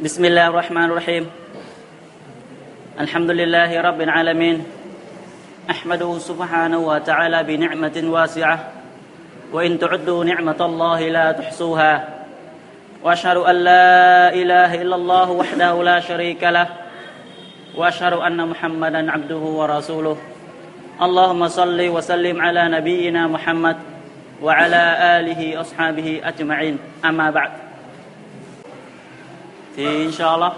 بسم الله الرحمن الرحيم الحمد لله رب العالمين أحمده سبحانه وتعالى بنعمة واسعة وإن تعدوا نعمة الله لا تحصوها وأشهد أن لا إله إلا الله وحده لا شريك له وأشهد أن محمدا عبده ورسوله اللهم صل وسلم على نبينا محمد وعلى آله أصحابه أجمعين أما بعد thì inshallah,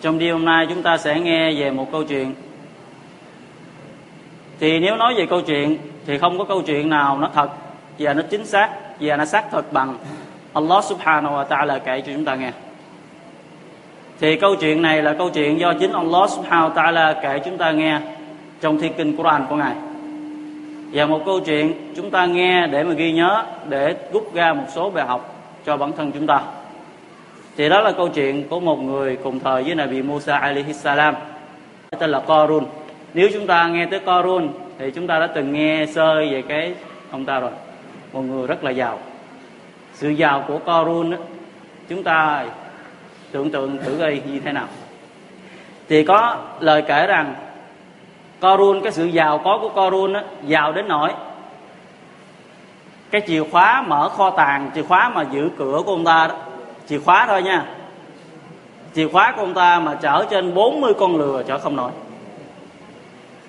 trong đêm hôm nay chúng ta sẽ nghe về một câu chuyện. Thì nếu nói về câu chuyện thì không có câu chuyện nào nó thật và nó chính xác và nó xác thực bằng Allah subhanahu wa ta'ala kể cho chúng ta nghe. Thì câu chuyện này là câu chuyện do chính Allah subhanahu wa ta'ala kể chúng ta nghe trong thi kinh Quran của Ngài. Và một câu chuyện chúng ta nghe để mà ghi nhớ, để rút ra một số bài học cho bản thân chúng ta thì đó là câu chuyện của một người cùng thời với Nabi Musa alaihi salam tên là Korun nếu chúng ta nghe tới Korun thì chúng ta đã từng nghe sơ về cái ông ta rồi. Một người rất là giàu. Sự giàu của Korun chúng ta tưởng tượng thử gây như thế nào. Thì có lời kể rằng Korun cái sự giàu có của Korun giàu đến nỗi cái chìa khóa mở kho tàng, chìa khóa mà giữ cửa của ông ta đó chìa khóa thôi nha. Chìa khóa của ông ta mà chở trên 40 con lừa chở không nổi.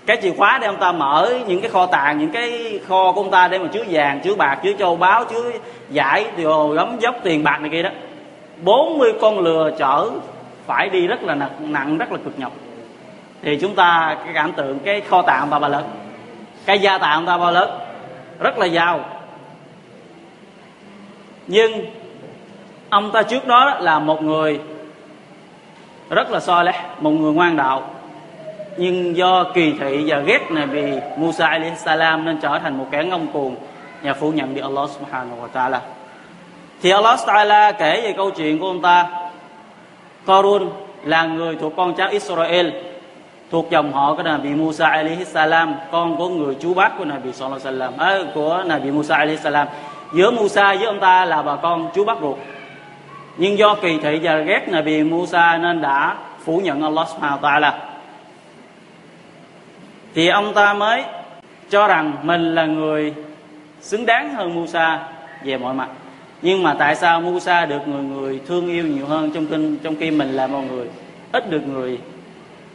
Cái chìa khóa để ông ta mở những cái kho tàng những cái kho của ông ta để mà chứa vàng chứa bạc chứa châu báu chứa giải đồ gấm dốc tiền bạc này kia đó. 40 con lừa chở phải đi rất là nặng, nặng rất là cực nhọc. Thì chúng ta cái cảm tượng cái kho tàng ông ta bao lớn? Cái gia tàng ông ta bao lớn? Rất là giàu. Nhưng ông ta trước đó là một người rất là so lẽ một người ngoan đạo. Nhưng do kỳ thị và ghét này vì Musa alayhi salam nên trở thành một kẻ ngông cuồng và phủ nhận đi Allah subhanahu wa ta'ala. Thì Allah ta'ala kể về câu chuyện của ông ta. Qarun là người thuộc con cháu Israel thuộc dòng họ của Nabi Musa alayhi salam con của người chú bác của Nabi sallallahu alaihi salam à, của Nabi Musa alayhi salam. Giữa Musa với ông ta là bà con chú bác ruột nhưng do kỳ thị và ghét Nabi Musa nên đã phủ nhận Allah subhanahu wa ta'ala. Thì ông ta mới cho rằng mình là người xứng đáng hơn Musa về mọi mặt. Nhưng mà tại sao Musa được người người thương yêu nhiều hơn? Trong kinh, trong khi mình là một người ít được người,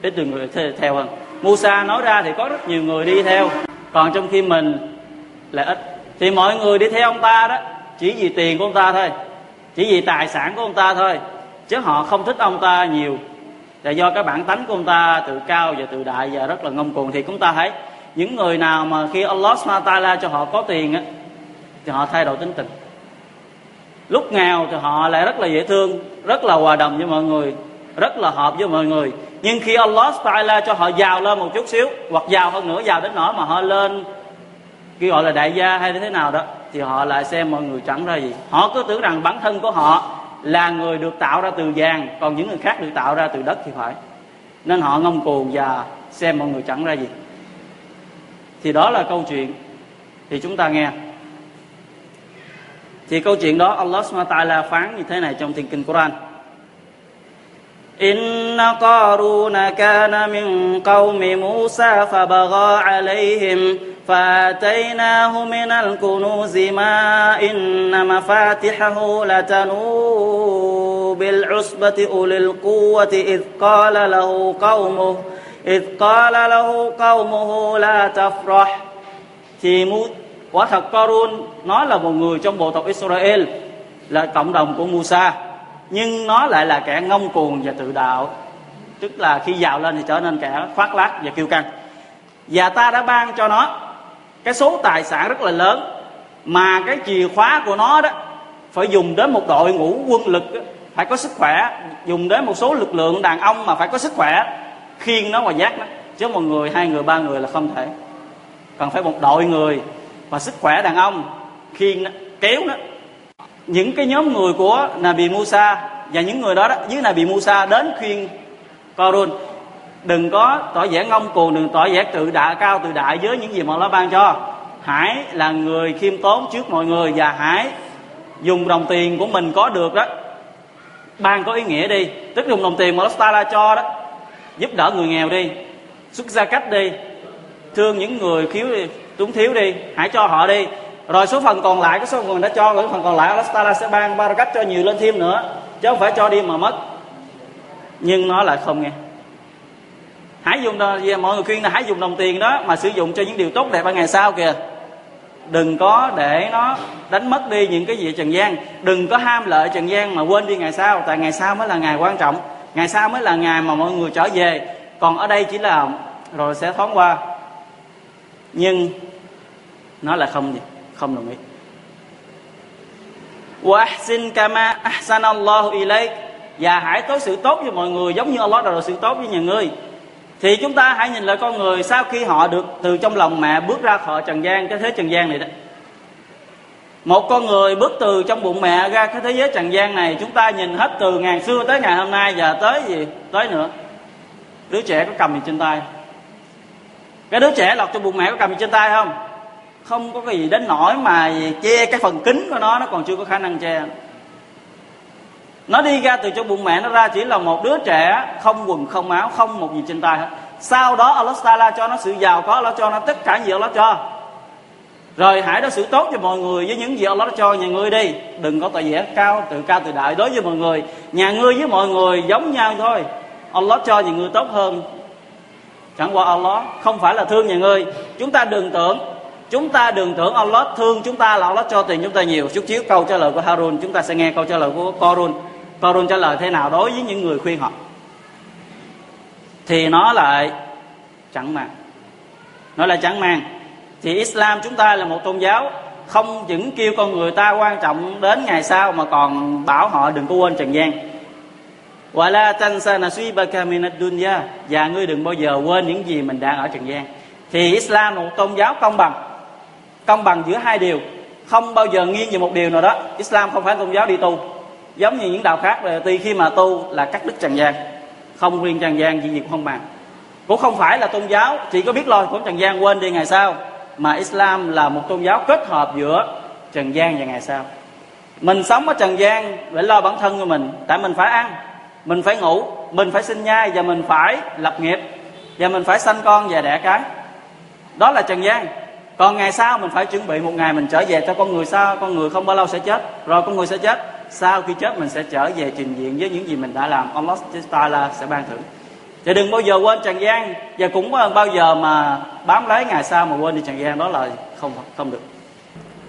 ít được người theo hơn. Musa nói ra thì có rất nhiều người đi theo. Còn trong khi mình là ít. Thì mọi người đi theo ông ta đó, chỉ vì tiền của ông ta thôi chỉ vì tài sản của ông ta thôi, chứ họ không thích ông ta nhiều. Là do cái bản tánh của ông ta tự cao và tự đại và rất là ngông cuồng thì chúng ta thấy những người nào mà khi Allah subhanahu cho họ có tiền á, thì họ thay đổi tính tình. Lúc nghèo thì họ lại rất là dễ thương, rất là hòa đồng với mọi người, rất là hợp với mọi người. Nhưng khi Allah subhanahu cho họ giàu lên một chút xíu, hoặc giàu hơn nữa, giàu đến nỗi mà họ lên khi gọi là đại gia hay thế nào đó thì họ lại xem mọi người chẳng ra gì họ cứ tưởng rằng bản thân của họ là người được tạo ra từ vàng còn những người khác được tạo ra từ đất thì phải nên họ ngông cuồng và xem mọi người chẳng ra gì thì đó là câu chuyện thì chúng ta nghe thì câu chuyện đó Allah subhanahu wa ta'ala phán như thế này trong thiên kinh Quran إن قارون كان من قوم موسى فبغى عليهم فآتيناه من الكنوز ما إن مفاتحه لتنوء بالعصبة أولي القوة إذ قال له قومه إذ قال له قومه لا تفرح thì quả thật Qarun nó là một người trong bộ tộc Israel là cộng đồng của Musa nhưng nó lại là kẻ ngông cuồng và tự đạo tức là khi giàu lên thì trở nên kẻ khoác lác và kiêu căng và ta đã ban cho nó cái số tài sản rất là lớn. Mà cái chìa khóa của nó đó phải dùng đến một đội ngũ quân lực phải có sức khỏe. Dùng đến một số lực lượng đàn ông mà phải có sức khỏe. Khiêng nó và dắt nó. Chứ một người hai người ba người là không thể. Cần phải một đội người và sức khỏe đàn ông. Khiêng nó kéo nó. Những cái nhóm người của Nabi Musa và những người đó, đó dưới Nabi Musa đến khuyên Korun đừng có tỏ vẻ ngông cuồng, đừng tỏ vẻ tự đại, cao tự đại với những gì mà Allah ban cho. Hãy là người khiêm tốn trước mọi người và hãy dùng đồng tiền của mình có được đó. Ban có ý nghĩa đi, tức dùng đồng tiền mà Allah la cho đó, giúp đỡ người nghèo đi, xuất gia cách đi, thương những người thiếu, túng thiếu đi, hãy cho họ đi. Rồi số phần còn lại, cái số phần đã cho, rồi phần còn lại Allah Taala sẽ ban barakat cho nhiều lên thêm nữa, chứ không phải cho đi mà mất. Nhưng nó lại không nghe hãy dùng mọi người khuyên là hãy dùng đồng tiền đó mà sử dụng cho những điều tốt đẹp ở ngày sau kìa. Đừng có để nó đánh mất đi những cái gì trần gian. Đừng có ham lợi trần gian mà quên đi ngày sau, tại ngày sau mới là ngày quan trọng. Ngày sau mới là ngày mà mọi người trở về. Còn ở đây chỉ là rồi sẽ thoáng qua. Nhưng nó là không gì, không đồng ý. Wa ahsin kama ahsanallahu ilayk. Và hãy tối sự tốt cho mọi người giống như Allah đã đối sự tốt với nhà ngươi thì chúng ta hãy nhìn lại con người sau khi họ được từ trong lòng mẹ bước ra khỏi trần gian, cái thế trần gian này đó. Một con người bước từ trong bụng mẹ ra cái thế giới trần gian này, chúng ta nhìn hết từ ngàn xưa tới ngày hôm nay và tới gì, tới nữa. Đứa trẻ có cầm gì trên tay? Cái đứa trẻ lọt trong bụng mẹ có cầm gì trên tay không? Không có cái gì đến nổi mà che cái phần kính của nó nó còn chưa có khả năng che nó đi ra từ trong bụng mẹ, nó ra chỉ là một đứa trẻ không quần, không áo, không một gì trên tay hết. Sau đó Allah Taala cho nó sự giàu có, Allah cho nó tất cả gì Allah cho. Rồi hãy đối xử tốt cho mọi người với những gì Allah đã cho nhà ngươi đi. Đừng có tội vẻ cao, tự cao tự đại đối với mọi người. Nhà ngươi với mọi người giống nhau thôi. Allah cho nhà ngươi tốt hơn. Chẳng qua Allah không phải là thương nhà ngươi. Chúng ta đừng tưởng, chúng ta đừng tưởng Allah thương chúng ta là Allah cho tiền chúng ta nhiều. Chút xíu câu trả lời của Harun, chúng ta sẽ nghe câu trả lời của Korun. Paul trả lời thế nào đối với những người khuyên họ? Thì nó lại chẳng mang nó lại chẳng mang thì Islam chúng ta là một tôn giáo, không những kêu con người ta quan trọng đến ngày sau mà còn bảo họ đừng có quên trần gian. Wala tansa nasibaka minad dunya, và ngươi đừng bao giờ quên những gì mình đang ở trần gian. Thì Islam là một tôn giáo công bằng công bằng giữa hai điều. Không bao giờ nghiêng về một điều nào đó. Islam không phải tôn giáo đi tu giống như những đạo khác là tuy khi mà tu là cắt đứt trần gian, không riêng trần gian gì gì cũng không bằng. Cũng không phải là tôn giáo, chỉ có biết lo của trần gian quên đi ngày sau. Mà Islam là một tôn giáo kết hợp giữa trần gian và ngày sau. Mình sống ở trần gian để lo bản thân của mình, tại mình phải ăn, mình phải ngủ, mình phải sinh nhai, và mình phải lập nghiệp, và mình phải sanh con và đẻ cái. Đó là trần gian. Còn ngày sau mình phải chuẩn bị một ngày mình trở về cho con người, sao con người không bao lâu sẽ chết? Rồi con người sẽ chết sau khi chết mình sẽ trở về trình diện với những gì mình đã làm. Allah Taala sẽ ban thưởng. Thì đừng bao giờ quên trần gian và cũng bao giờ mà bám lấy ngày sau mà quên đi trần gian đó là không không được.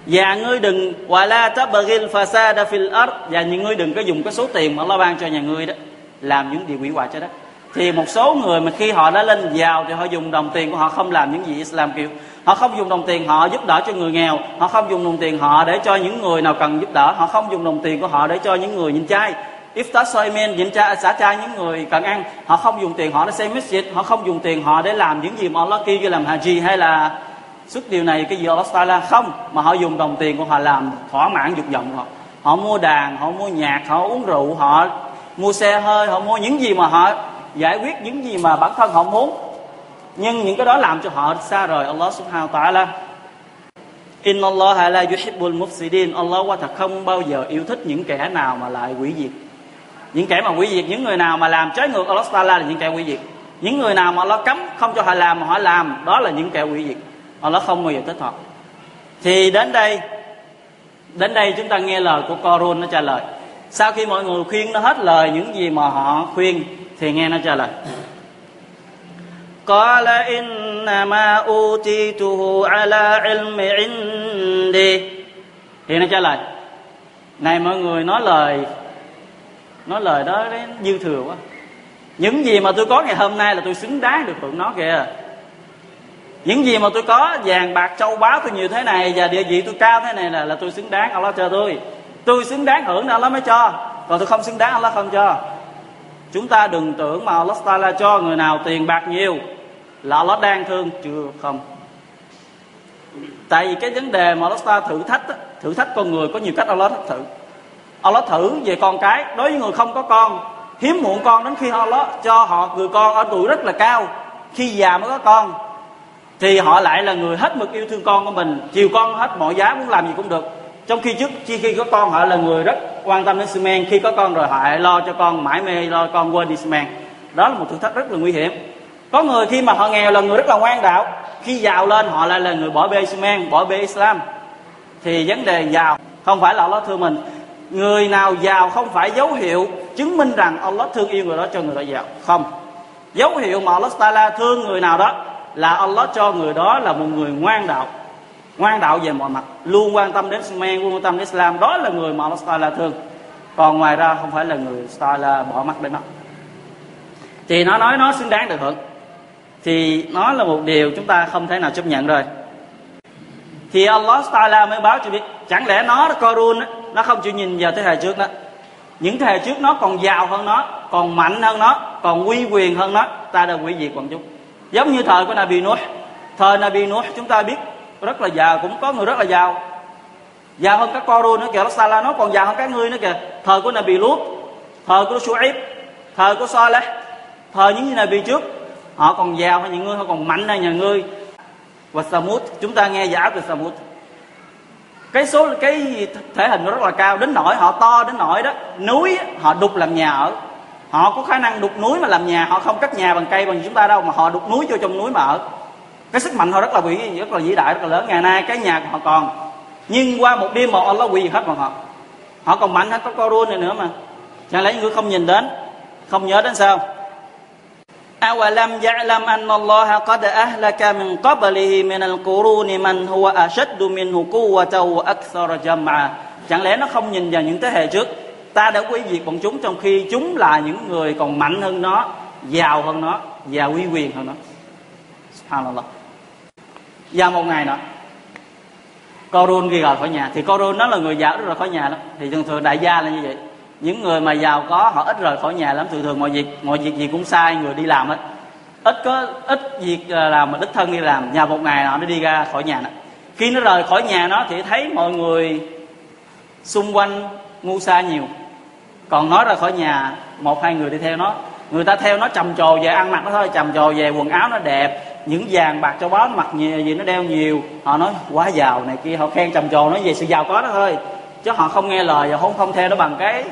Và ngươi đừng, wa la tabghil fasada fil ard. Và những ngươi đừng có dùng cái số tiền mà Allah ban cho nhà ngươi đó, làm những điều quỷ hoại cho đất. Thì một số người mà khi họ đã lên giàu thì họ dùng đồng tiền của họ không làm những gì Islam kêu họ không dùng đồng tiền họ giúp đỡ cho người nghèo. Họ không dùng đồng tiền họ để cho những người nào cần giúp đỡ. Họ không dùng đồng tiền của họ để cho những người nhìn trai iftar soimen nhịn cha, xả chay những người cần ăn, họ không dùng tiền họ để xây masjid. Họ không dùng tiền họ để làm những gì mà Allah kêu như làm haji hay là xuất điều này, cái gì Allah Taala. Không, mà họ dùng đồng tiền của họ làm thỏa mãn dục vọng họ. Họ mua đàn, họ mua nhạc, họ uống rượu, họ mua xe hơi, họ mua những gì mà họ giải quyết, những gì mà bản thân họ muốn nhưng những cái đó làm cho họ xa rời Allah subhanahu wa ta'ala. Inna Allah la yuhibbul mufsidin. Allah quả thật không bao giờ yêu thích những kẻ nào mà lại quỷ diệt. Những kẻ mà quỷ diệt, những người nào mà làm trái ngược Allah Taala là những kẻ quỷ diệt. Những người nào mà Allah cấm không cho họ làm mà họ làm, đó là những kẻ quỷ diệt. Allah không bao giờ thích họ. Thì đến đây đến đây chúng ta nghe lời của Korun nó trả lời. Sau khi mọi người khuyên nó hết lời những gì mà họ khuyên, thì nghe nó trả lời. قال إنما أوتيته على علم عندي thì nó trả lời này mọi người nói lời nói lời đó đấy dư thừa quá những gì mà tôi có ngày hôm nay là tôi xứng đáng được hưởng nó kìa những gì mà tôi có vàng bạc châu báu tôi nhiều thế này và địa vị tôi cao thế này là là tôi xứng đáng Allah cho tôi tôi xứng đáng hưởng nên Allah mới cho còn tôi không xứng đáng Allah không cho chúng ta đừng tưởng mà Allah Taala cho người nào tiền bạc nhiều là Allah đang thương chưa không? Tại vì cái vấn đề mà Allah ta thử thách thử thách con người có nhiều cách Allah thử. Allah thử về con cái, đối với người không có con, hiếm muộn con đến khi Allah cho họ người con ở tuổi rất là cao. Khi già mới có con, thì họ lại là người hết mực yêu thương con của mình. Chiều con hết mọi giá muốn làm gì cũng được. Trong khi trước, khi khi có con, họ là người rất quan tâm đến xi men khi có con rồi, họ lại lo cho con, mãi mê lo con quên đi xi men đó là một thử thách rất là nguy hiểm có người khi mà họ nghèo là người rất là ngoan đạo. Khi giàu lên, họ lại là người bỏ bê xi men bỏ bê islam. Thì vấn đề giàu không phải là Allah thương mình. Người nào giàu không phải dấu hiệu chứng minh rằng Allah thương yêu người đó cho người đó giàu. Không. Dấu hiệu mà Allah Taala thương người nào đó là Allah cho người đó là một người ngoan đạo. Ngoan đạo về mọi mặt. Luôn quan tâm đến men luôn quan tâm đến Islam. Đó là người mà Allah Taala thương. Còn ngoài ra không phải là người Taala bỏ mắt đến nó thì nó nói nó xứng đáng được hưởng thì nó là một điều chúng ta không thể nào chấp nhận rồi. Thì Allah Taala mới báo cho biết, chẳng lẽ nó, Korun nó không chịu nhìn vào thế hệ trước đó. Những thế hệ trước nó còn giàu hơn nó, còn mạnh hơn nó, còn uy quyền hơn nó. Ta đã hủy diệt bọn chúng. Giống như thời của Nabi Nuh. Thời Nabi Nuh, chúng ta biết, rất là giàu, cũng có người rất là giàu. Giàu hơn các Korun nữa kìa, Allah nó còn giàu hơn các ngươi nữa kìa. Thời của Nabi Lut thời của Shu'aib thời của Saleh thời những Nabi trước họ còn giàu hơn những ngươi, họ còn mạnh hơn nhà ngươi. Và samut, chúng ta nghe giả từ samut. Cái số, cái thể hình nó rất là cao, đến nỗi họ to, đến nỗi đó, núi, họ đục làm nhà ở. Họ có khả năng đục núi mà làm nhà, họ không cắt nhà bằng cây bằng chúng ta đâu, mà họ đục núi cho trong núi mà ở. Cái sức mạnh họ rất là vĩ, rất là vĩ đại, rất là lớn. Ngày nay, cái nhà của họ còn. Nhưng qua một đêm một Allah quỳ hết bọn họ. Họ còn mạnh hơn có Corun này nữa mà. Chẳng lẽ những người không nhìn đến? Không nhớ đến sao? أولم يعلم أن الله قد أهلك من قبله من القرون من هو أشد منه قوة وأكثر جمعا Chẳng lẽ nó không nhìn vào những thế hệ trước Ta đã quý diệt bọn chúng trong khi chúng là những người còn mạnh hơn nó Giàu hơn nó Và uy quyền hơn nó Subhanallah Và một ngày nữa Corun ghi gọi khỏi nhà Thì Corun nó là người giàu rất là khỏi nhà lắm Thì thường thường đại gia là như vậy những người mà giàu có, họ ít rời khỏi nhà lắm. Thường thường mọi việc mọi việc gì cũng sai, người đi làm hết. Ít có, ít việc ờ, làm mà đích thân đi làm. Nhà một ngày nào nó đi ra khỏi nhà nó khi nó rời khỏi nhà nó thì thấy mọi người xung quanh ngu xa nhiều. Còn nói ra khỏi nhà, một, hai người đi theo nó. Người ta theo nó trầm trồ về ăn mặc nó thôi, trầm trồ về quần áo nó đẹp. Những vàng bạc cho bó nó mặc nhiều, gì nó đeo nhiều. Họ nói, quá giàu này kia. Họ khen trầm trồ nói về sự giàu có đó thôi. Chứ họ không nghe lời và không không theo nó bằng cái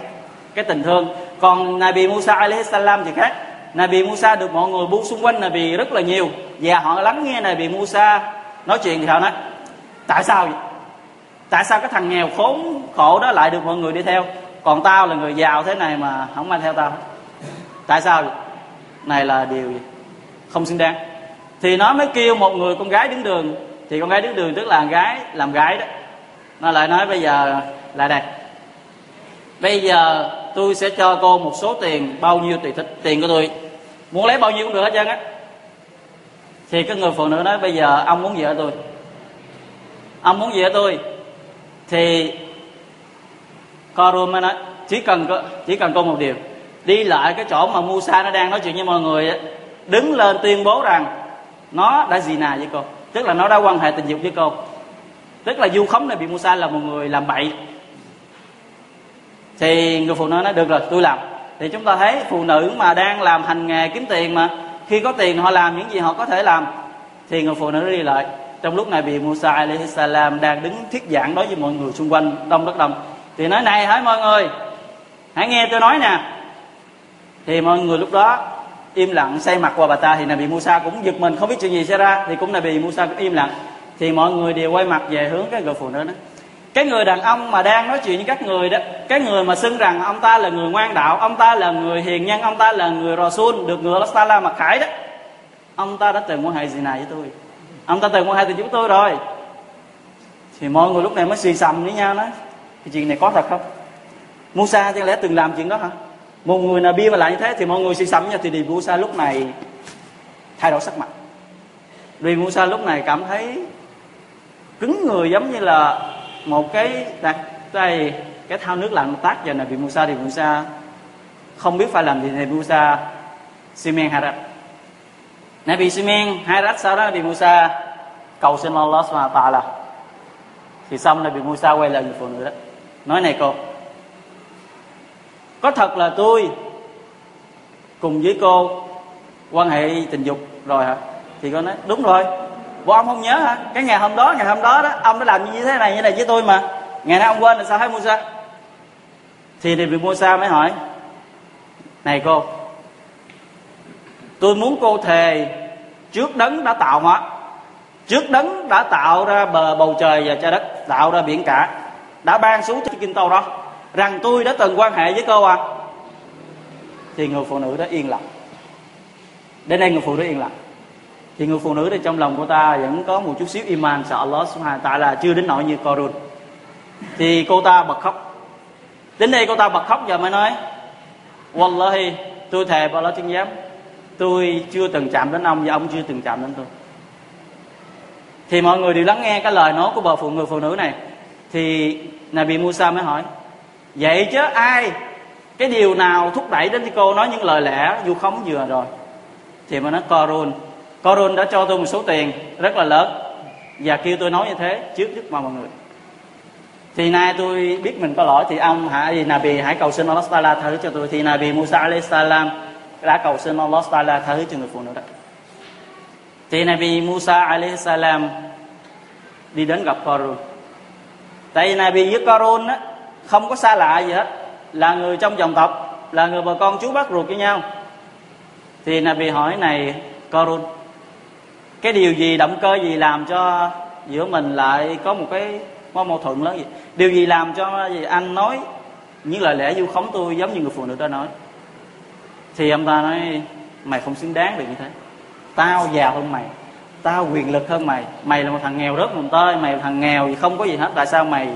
cái tình thương. Còn Nabi Musa alaihi salam thì khác. Nabi Musa được mọi người buông xung quanh Nabi rất là nhiều. Và họ lắng nghe Nabi Musa nói chuyện thì họ nói, tại sao vậy? tại sao cái thằng nghèo khốn khổ đó lại được mọi người đi theo? Còn tao là người giàu thế này mà không ai theo tao. Tại sao vậy? này là điều gì? không xứng đáng. Thì nó mới kêu một người con gái đứng đường. Thì con gái đứng đường tức là gái làm gái đó. Nó lại nói, bây giờ lại đây. Bây giờ tôi sẽ cho cô một số tiền, bao nhiêu tùy thích tiền của tôi. Muốn lấy bao nhiêu cũng được hết trơn á. Thì cái người phụ nữ nói, bây giờ ông muốn gì ở tôi? Ông muốn gì ở tôi? Thì Korun mới nói, chỉ cần chỉ cần cô một điều. Đi lại cái chỗ mà Musa nó đang nói chuyện với mọi người đứng lên tuyên bố rằng nó đã gì nà với cô. Tức là nó đã quan hệ tình dục với cô. Tức là du khống này bị Musa là một người làm bậy thì người phụ nữ nói, được rồi, tôi làm. Thì chúng ta thấy phụ nữ mà đang làm hành nghề kiếm tiền mà, khi có tiền họ làm những gì họ có thể làm. Thì người phụ nữ đi lại. Trong lúc này bị Musa alaihi salam đang đứng thuyết giảng đối với mọi người xung quanh, đông rất đông. Thì nói, này hỡi mọi người? Hãy nghe tôi nói nè. Thì mọi người lúc đó im lặng, say mặt qua bà ta. Thì là bị Musa cũng giật mình, không biết chuyện gì xảy ra. Thì cũng là bị Musa cũng im lặng. Thì mọi người đều quay mặt về hướng cái người phụ nữ đó cái người đàn ông mà đang nói chuyện với các người đó, cái người mà xưng rằng ông ta là người ngoan đạo, ông ta là người hiền nhân, ông ta là người rò xun được người Allah Taala mặc khải đó, ông ta đã từng quan hệ gì này với tôi. Ông ta từng quan hệ từ chúng tôi rồi. Thì mọi người lúc này mới suy sầm với nhau nói, cái chuyện này có thật không? Musa chẳng lẽ từng làm chuyện đó hả? Một người nào bia mà lại như thế thì mọi người suy sầm nhau, thì thì Musa lúc này thay đổi sắc mặt. Vì Musa lúc này cảm thấy cứng người giống như là một cái đặt đây, cái thao nước lạnh tác vào Nabi Musa thì Musa không biết phải làm gì thì Musa Simen Harat Nabi Simen Harat sau đó Nabi Musa cầu xin Allah subhanahu wa ta'ala. Thì xong Nabi Musa quay lại người phụ nữ đó. Nói này cô, có thật là tôi cùng với cô quan hệ tình dục rồi hả? Thì cô nói, đúng rồi. Bộ ông không nhớ hả? Cái ngày hôm đó, ngày hôm đó đó Ông đã làm như thế này như này với tôi mà. Ngày nay ông quên là sao hãy Musa? Thì thì bị Musa mới hỏi này cô tôi muốn cô thề trước đấng đã tạo hóa trước đấng đã tạo ra bờ bầu trời và trái đất tạo ra biển cả đã ban xuống cho kinh tâu đó rằng tôi đã từng quan hệ với cô à. Thì người phụ nữ đó yên lặng. Đến đây người phụ nữ yên lặng thì người phụ nữ thì trong lòng của ta vẫn có một chút xíu iman, sợ Allah subhanahu tại là chưa đến nỗi như Korun thì cô ta bật khóc. Đến đây cô ta bật khóc giờ mới nói, Wallahi, tôi thề bà Allah chứng giám, tôi chưa từng chạm đến ông và ông chưa từng chạm đến tôi. Thì mọi người đều lắng nghe cái lời nói của bà phụ, người phụ nữ này. Thì Nabi Musa mới hỏi, vậy chứ ai, cái điều nào thúc đẩy đến cô nói những lời lẽ vu khống vừa rồi? Thì mà nói Korun Korun đã cho tôi một số tiền rất là lớn và kêu tôi nói như thế trước trước mọi người. Thì nay tôi biết mình có lỗi thì ông hãy Nabi hãy cầu xin Allah Taala tha thứ cho tôi. Thì Nabi Musa alayhi salam đã cầu xin Allah Taala tha thứ cho người phụ nữ đó. Thì Nabi Musa alayhi salam đi đến gặp Corun tại vì Nabi với Corun á, không có xa lạ gì hết. Là người trong dòng tộc, là người bà con chú bác ruột với nhau. Thì Nabi hỏi, này Corun cái điều gì động cơ gì làm cho giữa mình lại có một cái có mâu thuẫn lớn gì điều gì làm cho gì? Anh nói, những lời lẽ du khống tôi giống như người phụ nữ đó nói. Thì ông ta nói, mày không xứng đáng được như thế. Tao giàu hơn mày, tao quyền lực hơn mày. Mày là một thằng nghèo rớt mồng tơi mày là thằng nghèo gì không có gì hết. Tại sao mày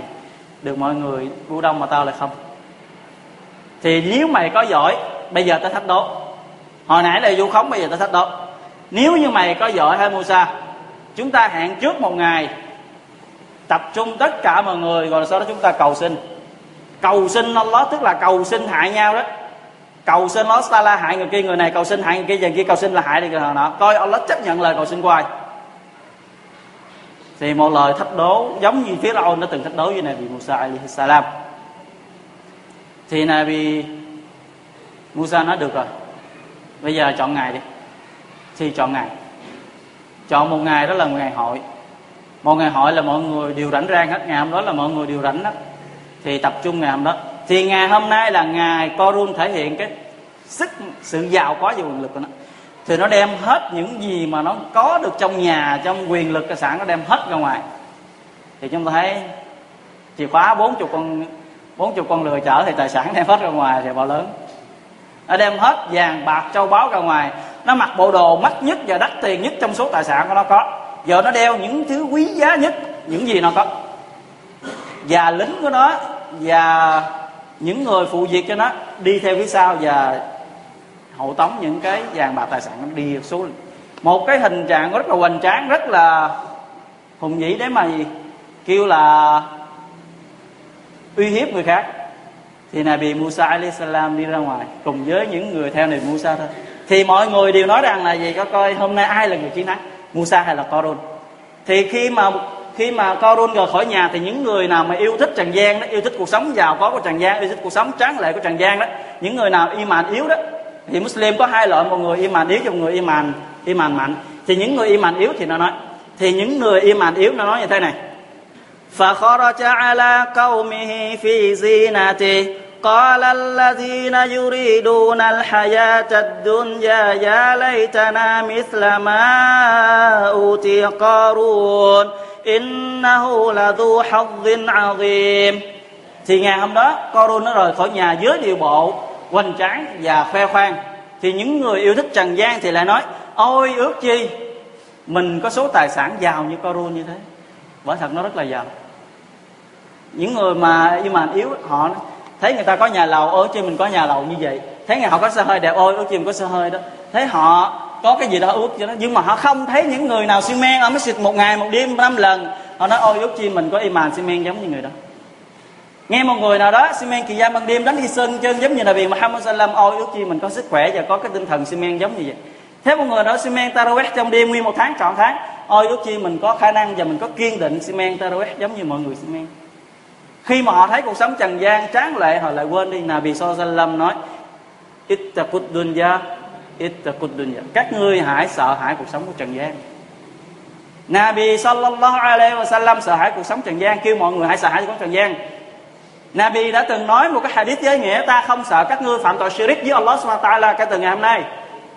được mọi người bu đông mà tao lại không? Thì nếu mày có giỏi, bây giờ tao thách đố. Hồi nãy là du khống, bây giờ tao thách đố nếu như mày có giỏi hay Musa? Chúng ta hẹn trước một ngày. Tập trung tất cả mọi người, rồi sau đó chúng ta cầu xin. Cầu xin Allah tức là cầu xin hại nhau đó. Cầu xin Allah la hại người kia, người này cầu xin hại người kia người kia cầu xin là hại đi, người nọ coi Allah chấp nhận lời cầu xin của ai. Thì một lời thách đố, giống như phía Raul đã từng thách đố với Nabi Musa alaihi salam. Thì Nabi Musa nói, được rồi, bây giờ chọn ngày đi thì chọn ngày. Chọn một ngày đó là một ngày hội. Một ngày hội là mọi người đều rảnh rang hết. Ngày hôm đó là mọi người đều rảnh đó. Thì tập trung ngày hôm đó. Thì ngày hôm nay là ngày Korun thể hiện cái sức, sự giàu có và quyền lực của nó. Thì nó đem hết những gì mà nó có được trong nhà, trong quyền lực tài sản nó đem hết ra ngoài. Thì chúng ta thấy chìa khóa bốn chục con, bốn chục con lừa chở thì tài sản đem hết ra ngoài, thì bao lớn. Nó đem hết vàng, bạc, châu báu ra ngoài nó mặc bộ đồ mắc nhất và đắt tiền nhất trong số tài sản của nó có. Giờ nó đeo những thứ quý giá nhất, những gì nó có. Và lính của nó và những người phụ việc cho nó đi theo phía sau và hộ tống những cái vàng bạc tài sản nó đi xuống. Một cái hình trạng rất là hoành tráng, rất là hùng vĩ để mà gì kêu là uy hiếp người khác. Thì Nabi Musa alayhi salam đi ra ngoài cùng với những người theo Nabi Musa thôi thì mọi người đều nói rằng là gì có coi hôm nay ai là người chiến thắng Musa hay là Korun thì khi mà khi mà Korun rời khỏi nhà thì những người nào mà yêu thích Trần gian đó yêu thích cuộc sống giàu có của Trần gian yêu thích cuộc sống tráng lệ của Trần gian đó những người nào iman yếu đó thì Muslim có hai loại một người iman yếu và một người iman iman mạnh thì những người iman yếu thì nó nói thì những người iman yếu nó nói như thế này فخرج على قومه في زينته قال الذين يريدون الحياة الدنيا يا ليتنا مثل ما أوتي قارون إنه لذو حظ عظيم thì ngày hôm đó Corun nó rời khỏi nhà với điều bộ hoành tráng và khoe khoang thì những người yêu thích trần gian thì lại nói ôi ước chi mình có số tài sản giàu như Corun như thế bởi thật nó rất là giàu những người mà yêu màn yếu họ thấy người ta có nhà lầu, ôi chi mình có nhà lầu như vậy. Thấy người họ có xe hơi đẹp, ôi ước chi mình có xe hơi đó. Thấy họ có cái gì đó ước cho nó. Nhưng mà họ không thấy những người nào xi men ở masjid một ngày, một đêm, năm lần. Họ nói, ôi, ước chi mình có iman xi men giống như người đó. Nghe một người nào đó xi men kỳ gian ban đêm đánh đi sân chân giống như là vì Muhammad sallam, ôi, ước chi mình có sức khỏe và có cái tinh thần xi men giống như vậy. Thế một người đó xi men taraweh trong đêm nguyên một tháng, trọn tháng, ôi, ước chi mình có khả năng và mình có kiên định xi men taraweh giống như mọi người xi men khi mà họ thấy cuộc sống trần gian, tráng lệ, họ lại quên đi. Nabi Sallam nói, ittaqud dunya ittaqud dunya. Các ngươi hãy sợ hãi cuộc sống của trần gian. Nabi sallallahu alaihi wa sallam sợ hãi cuộc sống trần gian, kêu mọi người hãy sợ hãi cuộc sống trần gian. Nabi đã từng nói một cái hadith giới nghĩa, ta không sợ các ngươi phạm tội shirik với Allah subhanahu wa ta'ala kể từ ngày hôm nay.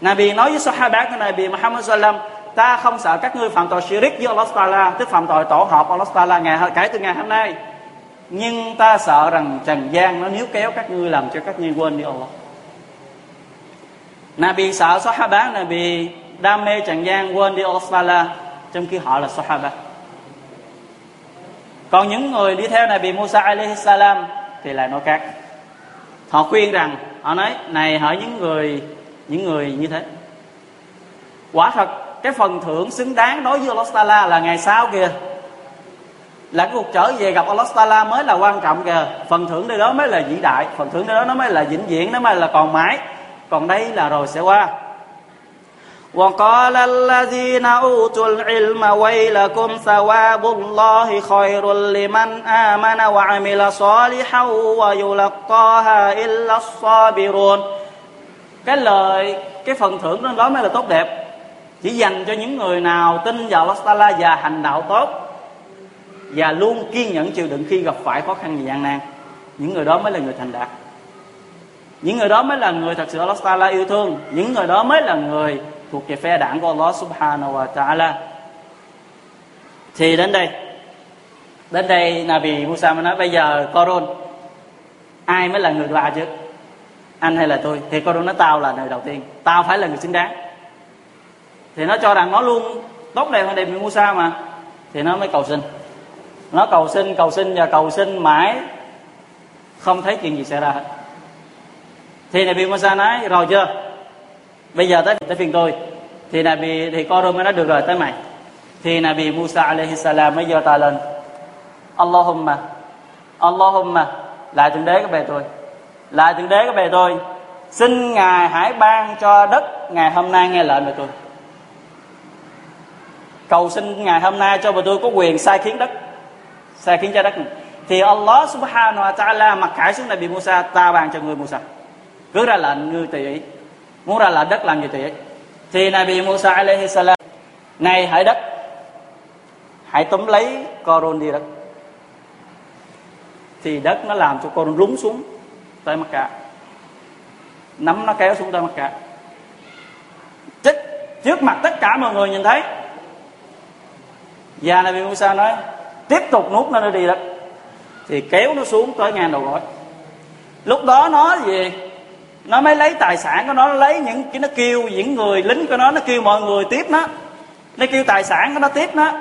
Nabi nói với Sahaba của Nabi Muhammad sallam ta không sợ các ngươi phạm tội shirik với Allah subhanahu wa ta'ala, tức phạm tội tổ hợp Allah subhanahu wa ta'ala ngày, kể từ ngày hôm nay nhưng ta sợ rằng trần gian nó níu kéo các ngươi làm cho các ngươi quên đi Allah. Nabi sợ Sahaba, Nabi đam mê trần gian quên đi Allah trong khi họ là Sahaba. Còn những người đi theo Nabi Musa alaihi salam thì lại nói khác. Họ khuyên rằng, họ nói, này hỏi những người những người như thế? Quả thật, cái phần thưởng xứng đáng đối với Allah là ngày sau kìa là cái cuộc trở về gặp Allah Taala mới là quan trọng kìa phần thưởng đây đó mới là vĩ đại phần thưởng đây đó nó mới là vĩnh viễn nó mới là còn mãi còn đây là rồi sẽ qua وقال الذين أوتوا العلم ويلكم ثواب الله خير لمن آمن وعمل صالحا ويلقاها إلا الصابرون cái lời cái phần thưởng đó, đó mới là tốt đẹp chỉ dành cho những người nào tin vào Allah Taala và hành đạo tốt và luôn kiên nhẫn chịu đựng khi gặp phải khó khăn và gian nan. Những người đó mới là người thành đạt. Những người đó mới là người thật sự Allah Taala yêu thương. Những người đó mới là người thuộc về phe đảng của Allah Subhanahu wa Taala. Thì đến đây. Đến đây Nabi Musa mới nói, bây giờ Corun ai mới là người lạ chứ? Anh hay là tôi? Thì Corun nói, tao là người đầu tiên. Tao phải là người xứng đáng. Thì nó cho rằng nó luôn tốt đẹp hơn đẹp Musa mà. Thì nó mới cầu xin nó cầu xin cầu xin và cầu xin mãi. Không thấy chuyện gì xảy ra hết. Thì Nabi Musa nói, rồi chưa? Bây giờ tới tới phiên tôi. Thì này bị thì con mới nói được rồi, tới mày. Thì này bị Musa alaihi salam mới giơ tay lên. Allahumma Allahumma, lại thượng đế của bề tôi. Lại thượng đế của bề tôi. Xin ngài hãy ban cho đất ngày hôm nay nghe lệnh về tôi. Cầu xin ngày hôm nay cho bà tôi có quyền sai khiến đất. Xe khiến cho đất này. thì Allah subhanahu wa ta'ala mặc khải xuống Nabi Musa ta ban cho người Musa. Cứ ra lệnh người tùy ý. Muốn ra lệnh đất làm gì tùy ý. Thì Nabi Musa alaihi salam này hãy đất hãy túm lấy Corun đi đất. Thì đất nó làm cho Corun rúng xuống tới mặt cả nắm nó kéo xuống tới mặt cả trước, trước mặt tất cả mọi người nhìn thấy. Và Nabi Musa nói tiếp tục nuốt nó đi đất thì kéo nó xuống tới ngang đầu gối. Lúc đó nó gì? Nó mới lấy tài sản của nó, nó lấy những cái nó kêu những người lính của nó nó kêu mọi người tiếp nó. Nó kêu tài sản của nó tiếp nó.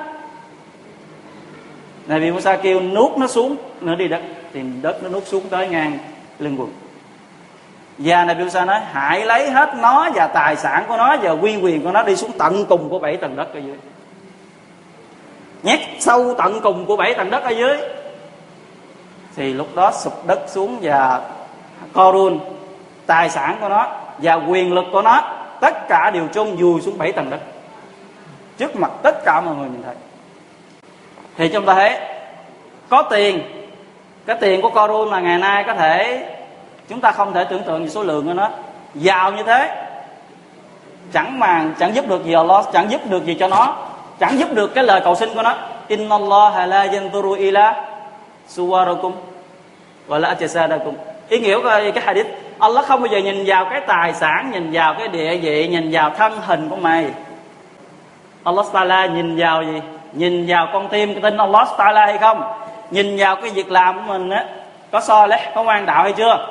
Này vì Musa kêu nuốt nó xuống nó đi đất thì đất nó nuốt xuống tới ngang lưng quần. Và này Musa nói hãy lấy hết nó và tài sản của nó và quy quyền của nó đi xuống tận cùng của bảy tầng đất ở dưới nhét sâu tận cùng của bảy tầng đất ở dưới. Thì lúc đó sụp đất xuống và Korun, tài sản của nó và quyền lực của nó, tất cả đều chôn vùi xuống bảy tầng đất. Trước mặt tất cả mọi người nhìn thấy. Thì chúng ta thấy có tiền. Cái tiền của Corun mà ngày nay có thể chúng ta không thể tưởng tượng về số lượng của nó. Giàu như thế. Chẳng màng, chẳng giúp được gì Allah chẳng giúp được gì cho nó chẳng giúp được cái lời cầu xin của nó. Inna Allah la yanzuru ila suwarakum wa la ajsadakum ý nghĩa của cái hadith, Allah không bao giờ nhìn vào cái tài sản, nhìn vào cái địa vị, nhìn vào thân hình của mày. Allah Taala nhìn vào gì? Nhìn vào con tim cái tin Allah Taala hay không? Nhìn vào cái việc làm của mình á, có so lẽ, có ngoan đạo hay chưa?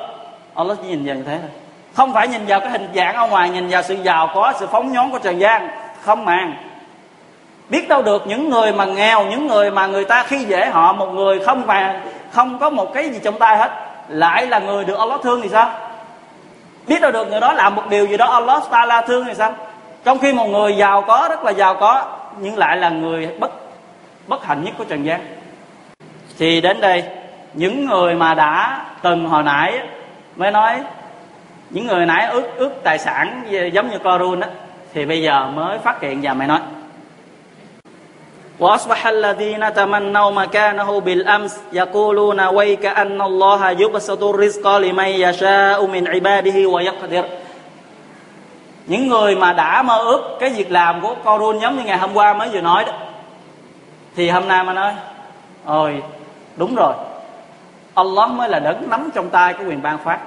Allah chỉ nhìn vào như thế thôi. Không phải nhìn vào cái hình dạng ở ngoài, nhìn vào sự giàu có, sự phóng nhón của trần gian, không màng biết đâu được những người mà nghèo, những người mà người ta khi dễ họ, một người không mà, không có một cái gì trong tay hết. Lại là người được Allah thương thì sao? Biết đâu được người đó làm một điều gì đó Allah ta la thương thì sao? Trong khi một người giàu có, rất là giàu có, nhưng lại là người bất bất hạnh nhất của trần gian. Thì đến đây, những người mà đã từng hồi nãy mới nói, những người nãy ước ước tài sản giống như Corun á thì bây giờ mới phát hiện và mày nói. وأصبح الذين تمنوا مكانه بالأمس يقولون ويك أن الله يبسط الرزق لمن يشاء من عباده ويقدر những người mà đã mơ ước cái việc làm của Corun giống như ngày hôm qua mới vừa nói đó thì hôm nay mà nói ôi đúng rồi Allah mới là đấng nắm trong tay cái quyền ban phát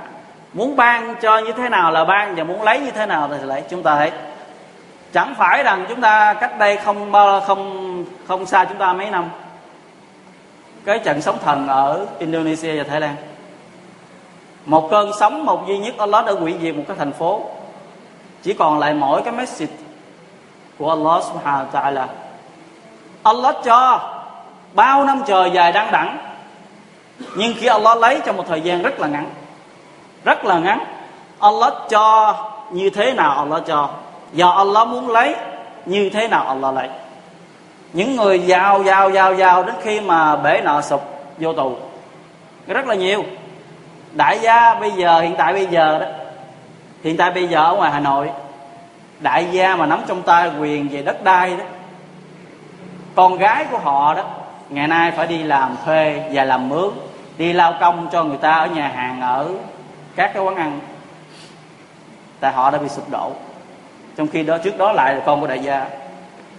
muốn ban cho như thế nào là ban và muốn lấy như thế nào thì lấy chúng ta thấy chẳng phải rằng chúng ta cách đây không bao không không xa chúng ta mấy năm. Cái trận sóng thần ở Indonesia và Thái Lan. Một cơn sóng, một duy nhất Allah đã hủy diệt một cái thành phố. Chỉ còn lại mỗi cái message của Allah subhanahu wa ta'ala. Allah cho bao năm trời dài đang đẳng nhưng khi Allah lấy trong một thời gian rất là ngắn, rất là ngắn Allah cho như thế nào Allah cho? Do Allah muốn lấy, như thế nào Allah lấy? Những người giàu giàu giàu giàu đến khi mà bể nợ sụp vô tù. Rất là nhiều. Đại gia bây giờ, hiện tại bây giờ đó, hiện tại bây giờ ở ngoài hà nội, đại gia mà nắm trong tay quyền về đất đai đó, con gái của họ đó, ngày nay phải đi làm thuê và làm mướn, đi lao công cho người ta ở nhà hàng ở các cái quán ăn. Tại họ đã bị sụp đổ. Trong khi đó, trước đó lại là con của đại gia.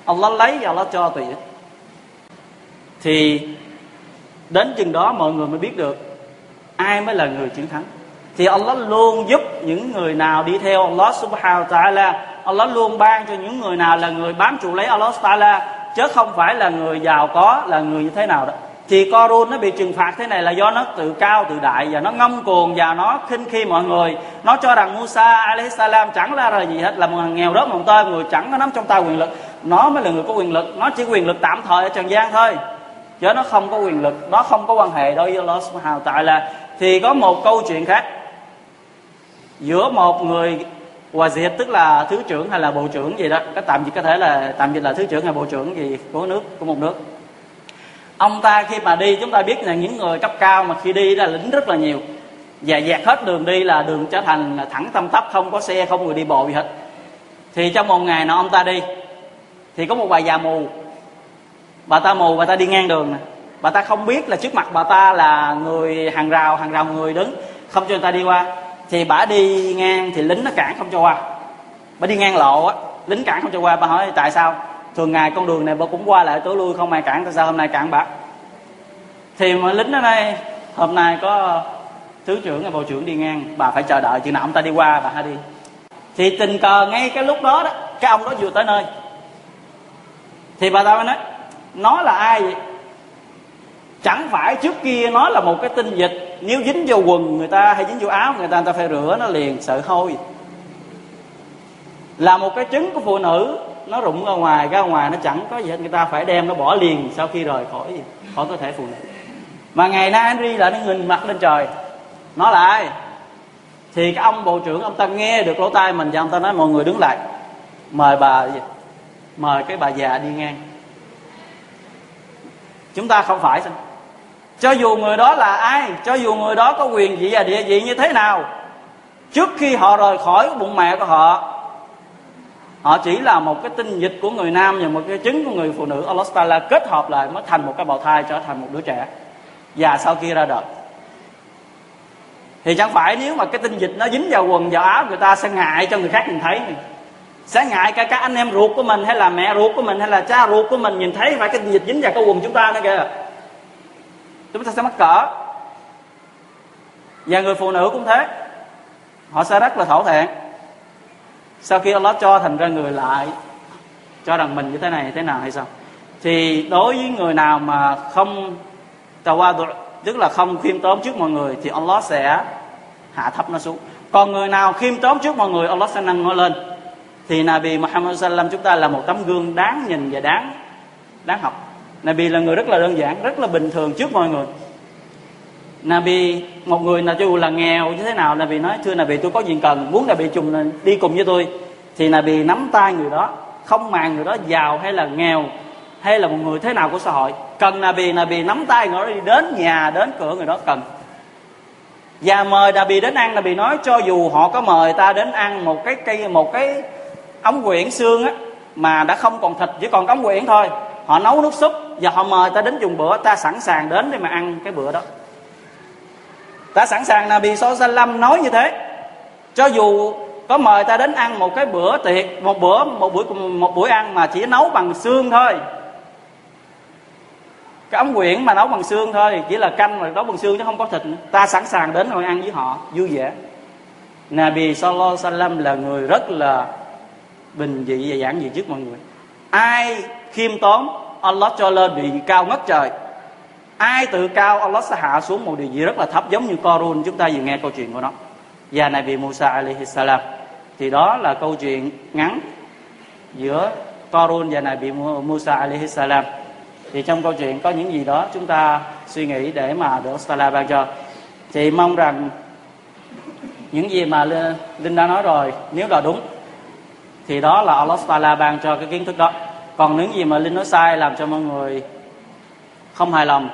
Allah lấy và Allah cho tùy thì đến chừng đó mọi người mới biết được ai mới là người chiến thắng. Thì Allah luôn giúp những người nào đi theo Allah subhanahu wa ta'ala. Allah luôn ban cho những người nào là người bám trụ lấy Allah ta'ala, chứ không phải là người giàu có, là người như thế nào đó. Thì Corun nó bị trừng phạt thế này là do nó tự cao, tự đại, và nó ngông cuồng, và nó khinh khi mọi người. Nó cho rằng Musa alayhi salam chẳng là là gì hết, là một thằng nghèo rớt một tơi người chẳng có nắm trong tay quyền lực nó mới là người có quyền lực. Nó chỉ quyền lực tạm thời ở trần gian thôi. Chứ nó không có quyền lực. Nó không có quan hệ đối với Allah subhanahu tại là thì có một câu chuyện khác. Giữa một người hòa diệt tức là thứ trưởng hay là bộ trưởng gì đó. Cái tạm dịch có thể là, tạm dịch là thứ trưởng hay bộ trưởng gì của nước, của một nước. Ông ta khi mà đi, chúng ta biết là những người cấp cao mà khi đi là lính rất là nhiều. Và dẹt hết đường đi là đường trở thành thẳng tâm tấp không có xe, không người đi bộ gì hết. Thì trong một ngày nào ông ta đi thì có một bà già mù. Bà ta mù, bà ta đi ngang đường nè. Bà ta không biết là trước mặt bà ta là người, hàng rào hàng rào người đứng, không cho người ta đi qua. Thì bà đi ngang thì lính nó cản không cho qua. Bà đi ngang lộ á, lính cản không cho qua. Bà hỏi tại sao? Thường ngày con đường này bà cũng qua lại tối lui, không ai cản, tại sao hôm nay cản bà? Thì mà lính ở đây hôm nay có thứ trưởng hay bộ trưởng đi ngang, bà phải chờ đợi chừng nào ông ta đi qua, bà hãy đi. Thì tình cờ ngay cái lúc đó đó, cái ông đó vừa tới nơi thì bà ta mới nói, nó là ai vậy? Chẳng phải trước kia nó là một cái tinh dịch, nếu dính vô quần người ta hay dính vô áo người ta người ta phải rửa nó liền, sợ hôi. Là một cái trứng của phụ nữ, nó rụng ra ngoài ra ngoài nó chẳng có gì hết, người ta phải đem nó bỏ liền, sau khi rời khỏi khỏi cơ thể phụ nữ. Mà ngày nay anh đi lại nó nhìn mặt lên trời, nó là ai? Thì cái ông bộ trưởng, ông ta nghe được lỗ tai mình và ông ta nói, mọi người đứng lại, mời bà mời cái bà già đi ngang. Chúng ta không phải sao? Cho dù người đó là ai, cho dù người đó có quyền vị và địa vị như thế nào, trước khi họ rời khỏi bụng mẹ của họ họ chỉ là một cái tinh dịch của người nam và một cái trứng của người phụ nữ. Allah Taala kết hợp lại mới thành một cái bào thai trở thành một đứa trẻ. Và sau khi ra đời, thì chẳng phải nếu mà cái tinh dịch nó dính vào quần, vào áo người ta sẽ ngại cho người khác nhìn thấy sẽ ngại cả các anh em ruột của mình hay là mẹ ruột của mình hay là cha ruột của mình nhìn thấy phải cái dịch dính vào cái quần chúng ta nữa kìa. Chúng ta sẽ mắc cỡ. Và người phụ nữ cũng thế. Họ sẽ rất là thổ thẹn. Sau khi Allah cho thành ra người lại, cho rằng mình như thế này, thế nào hay sao? Thì đối với người nào mà không tawadu tức là không khiêm tốn trước mọi người, thì Allah sẽ hạ thấp nó xuống. Còn người nào khiêm tốn trước mọi người, Allah sẽ nâng nó lên thì Nabi Muhammad sallam chúng ta là một tấm gương đáng nhìn và đáng đáng học. Nabi là người rất là đơn giản, rất là bình thường trước mọi người. Nabi, một người là dù là nghèo như thế nào, Nabi nói, thưa Nabi, tôi có gì cần, muốn Nabi chung đi cùng với tôi. Thì Nabi nắm tay người đó, không màng người đó giàu hay là nghèo, hay là một người thế nào của xã hội. Cần Nabi Nabi nắm tay người đó đi đến nhà, đến cửa người đó cần. Và mời Nabi đến ăn. Nabi nói, cho dù họ có mời ta đến ăn một cái cây, một cái ống quyển xương á, mà đã không còn thịt, chỉ còn ống quyển thôi. Họ nấu nước súp và họ mời ta đến dùng bữa, ta sẵn sàng đến để mà ăn cái bữa đó. Ta sẵn sàng, Nabi Sallam nói như thế. Cho dù có mời ta đến ăn một cái bữa tiệc, một bữa, một buổi một buổi ăn mà chỉ nấu bằng xương thôi. Cái ống quyển mà nấu bằng xương thôi, chỉ là canh mà nấu bằng xương chứ không có thịt nữa. ta sẵn sàng đến ngồi ăn với họ, vui vẻ. Nabi Sallallahu Alaihi Wasallam là người rất là bình dị và giản dị trước mọi người. Ai khiêm tốn, Allah cho lên địa vị cao ngất trời. Ai tự cao, Allah sẽ hạ xuống một địa vị rất là thấp, giống như Korun chúng ta vừa nghe câu chuyện của nó. Và bị Musa alaihi salam. Thì đó là câu chuyện ngắn giữa Korun và bị Musa alaihi salam. Thì trong câu chuyện có những gì đó chúng ta suy nghĩ để mà được Stella ban cho. Thì mong rằng những gì mà Linh đã nói rồi, nếu là đúng thì đó là Allah Taala ban cho cái kiến thức đó. Còn những gì mà Linh nói sai làm cho mọi người không hài lòng,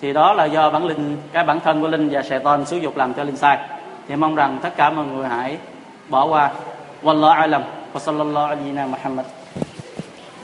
thì đó là do bản linh, cái bản thân của Linh và Satan sử dụng làm cho Linh sai. Thì mong rằng tất cả mọi người hãy bỏ qua. Wallahu alam. Wa sallallahu alaihi Muhammad.